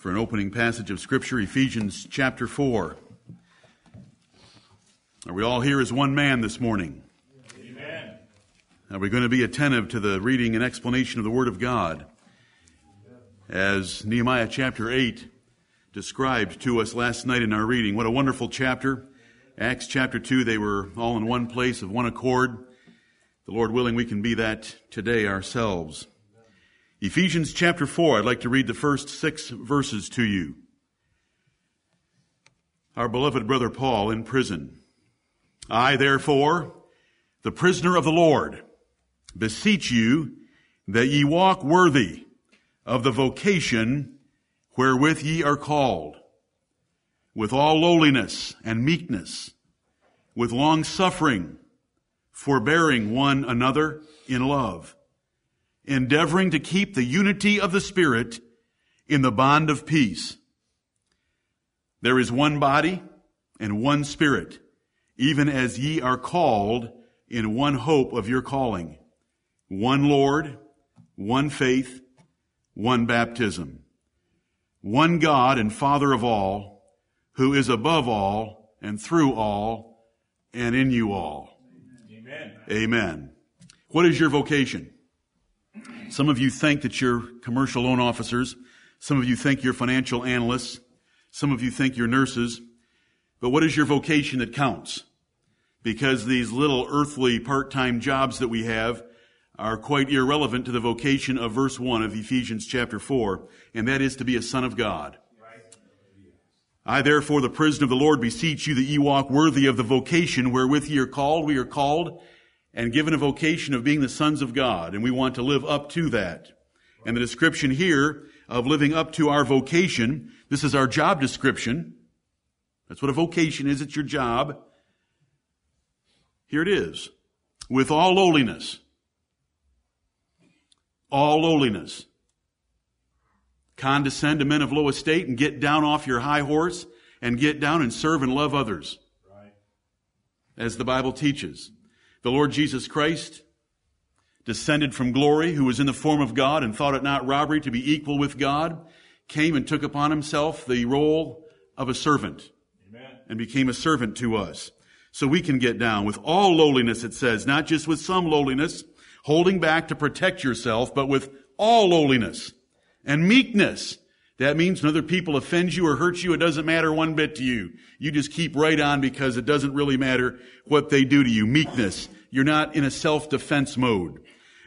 for an opening passage of Scripture, Ephesians chapter 4. Are we all here as one man this morning? Amen. Are we going to be attentive to the reading and explanation of the Word of God? As Nehemiah chapter 8 described to us last night in our reading. What a wonderful chapter. Acts chapter 2, they were all in one place of one accord. The Lord willing, we can be that today ourselves. Ephesians chapter 4, I'd like to read the first six verses to you. Our beloved brother Paul in prison. I, therefore, the prisoner of the Lord, beseech you that ye walk worthy of the vocation wherewith ye are called, with all lowliness and meekness, with long suffering, forbearing one another in love endeavoring to keep the unity of the Spirit in the bond of peace. There is one body and one Spirit, even as ye are called in one hope of your calling, one Lord, one faith, one baptism, one God and Father of all, who is above all and through all and in you all. Amen. Amen. What is your vocation? Some of you think that you're commercial loan officers. Some of you think you're financial analysts. Some of you think you're nurses. But what is your vocation that counts? Because these little earthly part-time jobs that we have are quite irrelevant to the vocation of verse 1 of Ephesians chapter 4, and that is to be a son of God. I therefore, the prisoner of the Lord, beseech you that ye walk worthy of the vocation wherewith ye are called. We are called and given a vocation of being the sons of God, and we want to live up to that. And the description here of living up to our vocation, this is our job description. That's what a vocation is. It's your job. Here it is. With all lowliness. All lowliness. Condescend to men of low estate and get down off your high horse and get down and serve and love others. Right. As the Bible teaches. The Lord Jesus Christ descended from glory, who was in the form of God and thought it not robbery to be equal with God, came and took upon himself the role of a servant Amen. and became a servant to us. So we can get down with all lowliness, it says, not just with some lowliness, holding back to protect yourself, but with all lowliness and meekness. That means when other people offend you or hurt you, it doesn't matter one bit to you. You just keep right on because it doesn't really matter what they do to you. Meekness. You're not in a self-defense mode.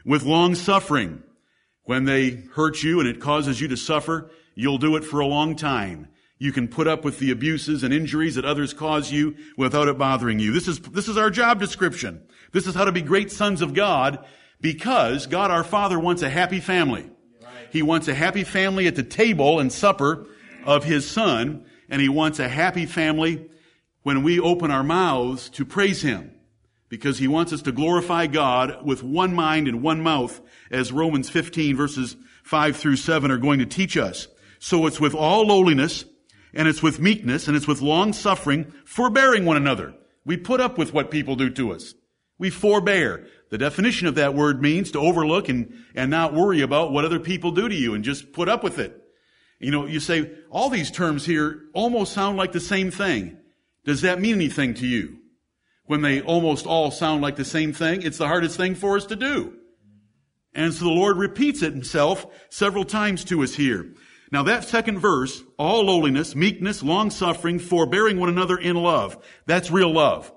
With long suffering. When they hurt you and it causes you to suffer, you'll do it for a long time. You can put up with the abuses and injuries that others cause you without it bothering you. This is, this is our job description. This is how to be great sons of God because God our Father wants a happy family. He wants a happy family at the table and supper of his son, and he wants a happy family when we open our mouths to praise him. Because he wants us to glorify God with one mind and one mouth, as Romans 15 verses 5 through 7 are going to teach us. So it's with all lowliness, and it's with meekness, and it's with long suffering, forbearing one another. We put up with what people do to us. We forbear. The definition of that word means to overlook and, and not worry about what other people do to you and just put up with it. You know, you say, all these terms here almost sound like the same thing. Does that mean anything to you? When they almost all sound like the same thing, it's the hardest thing for us to do. And so the Lord repeats it himself several times to us here. Now that second verse, all lowliness, meekness, long suffering, forbearing one another in love. That's real love.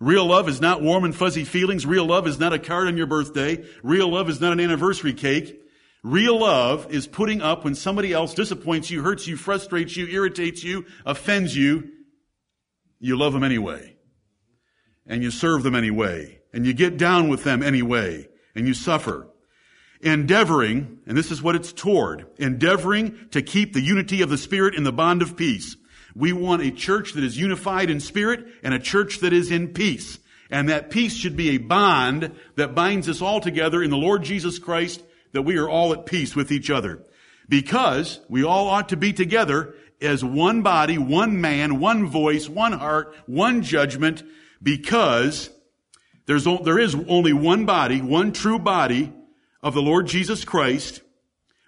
Real love is not warm and fuzzy feelings. Real love is not a card on your birthday. Real love is not an anniversary cake. Real love is putting up when somebody else disappoints you, hurts you, frustrates you, irritates you, offends you. You love them anyway. And you serve them anyway. And you get down with them anyway. And you suffer. Endeavoring, and this is what it's toward, endeavoring to keep the unity of the Spirit in the bond of peace. We want a church that is unified in spirit and a church that is in peace. And that peace should be a bond that binds us all together in the Lord Jesus Christ, that we are all at peace with each other. Because we all ought to be together as one body, one man, one voice, one heart, one judgment, because there's, there is only one body, one true body of the Lord Jesus Christ,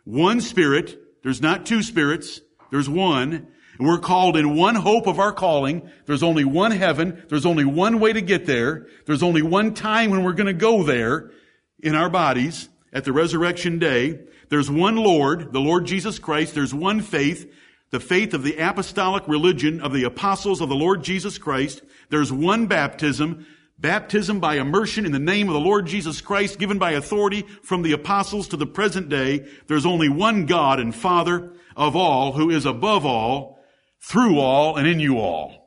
one spirit. There's not two spirits. There's one. And we're called in one hope of our calling. There's only one heaven. There's only one way to get there. There's only one time when we're going to go there in our bodies at the resurrection day. There's one Lord, the Lord Jesus Christ. There's one faith, the faith of the apostolic religion of the apostles of the Lord Jesus Christ. There's one baptism, baptism by immersion in the name of the Lord Jesus Christ given by authority from the apostles to the present day. There's only one God and Father of all who is above all, through all, and in you all.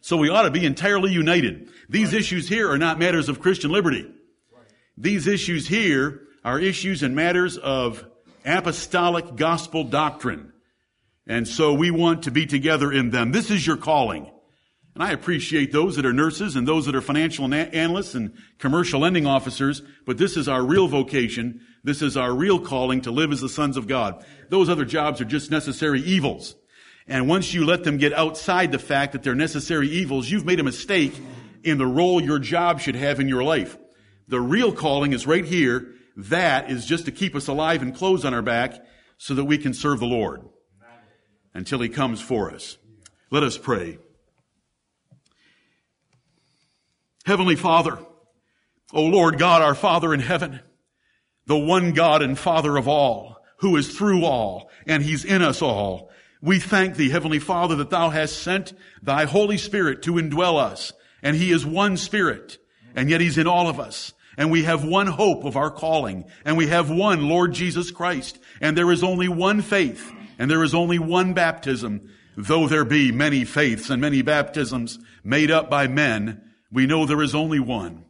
So we ought to be entirely united. These issues here are not matters of Christian liberty. These issues here are issues and matters of apostolic gospel doctrine. And so we want to be together in them. This is your calling. And I appreciate those that are nurses and those that are financial analysts and commercial lending officers, but this is our real vocation. This is our real calling to live as the sons of God. Those other jobs are just necessary evils. And once you let them get outside the fact that they're necessary evils, you've made a mistake in the role your job should have in your life. The real calling is right here. That is just to keep us alive and clothes on our back so that we can serve the Lord until He comes for us. Let us pray. Heavenly Father, O Lord God, our Father in heaven, the one God and Father of all, who is through all, and He's in us all. We thank Thee, Heavenly Father, that Thou hast sent Thy Holy Spirit to indwell us, and He is one Spirit, and yet He's in all of us and we have one hope of our calling, and we have one Lord Jesus Christ, and there is only one faith, and there is only one baptism. Though there be many faiths and many baptisms made up by men, we know there is only one.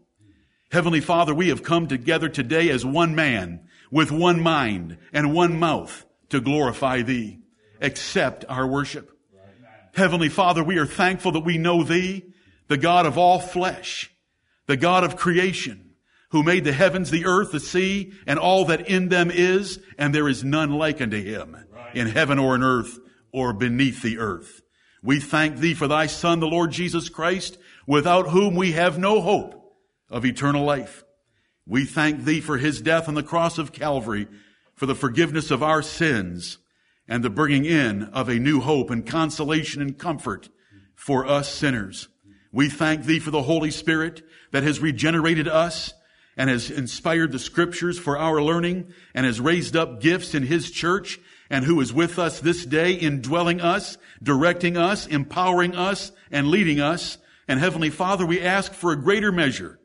Heavenly Father, we have come together today as one man, with one mind and one mouth to glorify Thee. Accept our worship. Heavenly Father, we are thankful that we know Thee, the God of all flesh, the God of creation, who made the heavens, the earth, the sea, and all that in them is, and there is none like unto him in heaven or in earth or beneath the earth. We thank thee for thy son, the Lord Jesus Christ, without whom we have no hope of eternal life. We thank thee for his death on the cross of Calvary, for the forgiveness of our sins, and the bringing in of a new hope and consolation and comfort for us sinners. We thank thee for the Holy Spirit that has regenerated us and has inspired the scriptures for our learning and has raised up gifts in his church and who is with us this day indwelling us, directing us, empowering us, and leading us. And Heavenly Father, we ask for a greater measure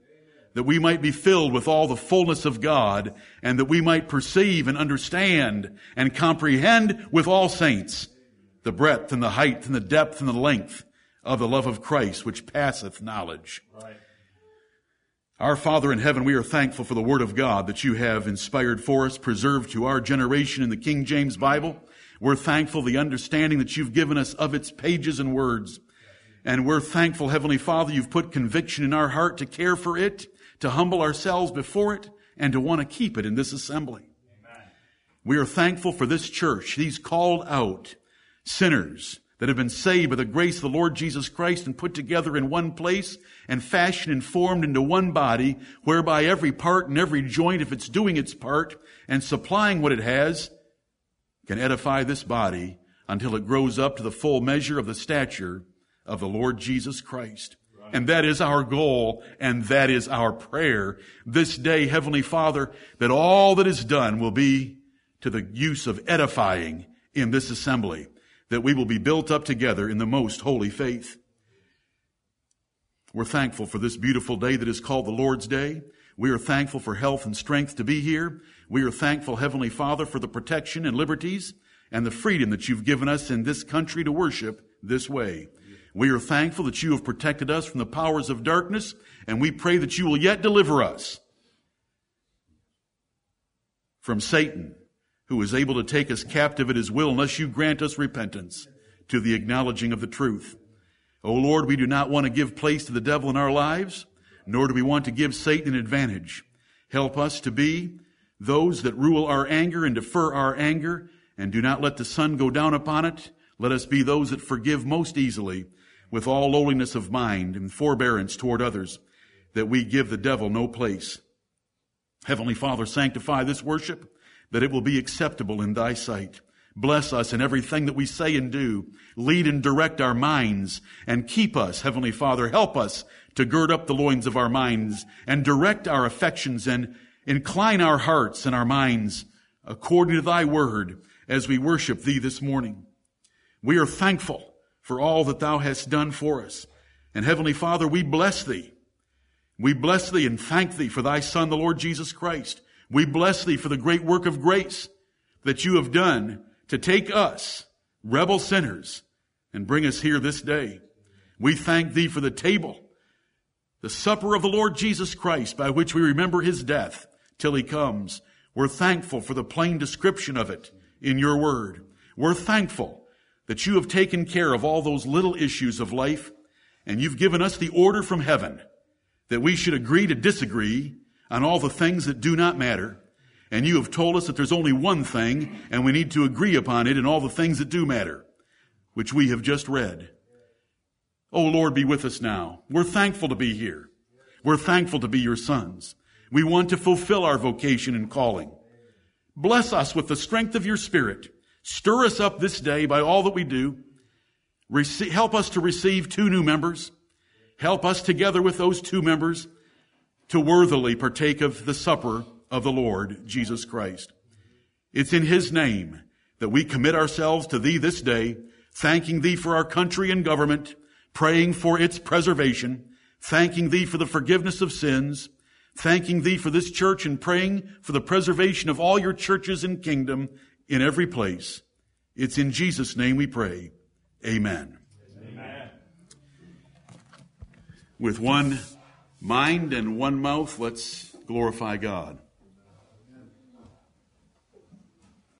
that we might be filled with all the fullness of God and that we might perceive and understand and comprehend with all saints the breadth and the height and the depth and the length of the love of Christ which passeth knowledge. Right. Our Father in heaven, we are thankful for the Word of God that you have inspired for us, preserved to our generation in the King James Bible. We're thankful the understanding that you've given us of its pages and words. And we're thankful, Heavenly Father, you've put conviction in our heart to care for it, to humble ourselves before it, and to want to keep it in this assembly. Amen. We are thankful for this church, these called out sinners that have been saved by the grace of the Lord Jesus Christ and put together in one place and fashioned and formed into one body, whereby every part and every joint, if it's doing its part and supplying what it has, can edify this body until it grows up to the full measure of the stature of the Lord Jesus Christ. And that is our goal and that is our prayer this day, Heavenly Father, that all that is done will be to the use of edifying in this assembly that we will be built up together in the most holy faith. We're thankful for this beautiful day that is called the Lord's Day. We are thankful for health and strength to be here. We are thankful, Heavenly Father, for the protection and liberties and the freedom that you've given us in this country to worship this way. We are thankful that you have protected us from the powers of darkness, and we pray that you will yet deliver us from Satan who is able to take us captive at his will unless you grant us repentance to the acknowledging of the truth. O oh Lord, we do not want to give place to the devil in our lives, nor do we want to give Satan an advantage. Help us to be those that rule our anger and defer our anger, and do not let the sun go down upon it. Let us be those that forgive most easily, with all lowliness of mind and forbearance toward others, that we give the devil no place. Heavenly Father, sanctify this worship that it will be acceptable in thy sight. Bless us in everything that we say and do. Lead and direct our minds and keep us, Heavenly Father. Help us to gird up the loins of our minds and direct our affections and incline our hearts and our minds according to thy word as we worship thee this morning. We are thankful for all that thou hast done for us. And Heavenly Father, we bless thee. We bless thee and thank thee for thy Son, the Lord Jesus Christ. We bless thee for the great work of grace that you have done to take us, rebel sinners, and bring us here this day. We thank thee for the table, the supper of the Lord Jesus Christ by which we remember his death till he comes. We're thankful for the plain description of it in your word. We're thankful that you have taken care of all those little issues of life and you've given us the order from heaven that we should agree to disagree on all the things that do not matter and you have told us that there's only one thing, and we need to agree upon it in all the things that do matter, which we have just read. Oh Lord, be with us now. We're thankful to be here. We're thankful to be your sons. We want to fulfill our vocation and calling. Bless us with the strength of your spirit. Stir us up this day by all that we do. Rece- help us to receive two new members. Help us together with those two members to worthily partake of the supper of the Lord Jesus Christ. It's in His name that we commit ourselves to Thee this day, thanking Thee for our country and government, praying for its preservation, thanking Thee for the forgiveness of sins, thanking Thee for this church and praying for the preservation of all your churches and kingdom in every place. It's in Jesus' name we pray. Amen. Amen. With one mind and one mouth, let's glorify God.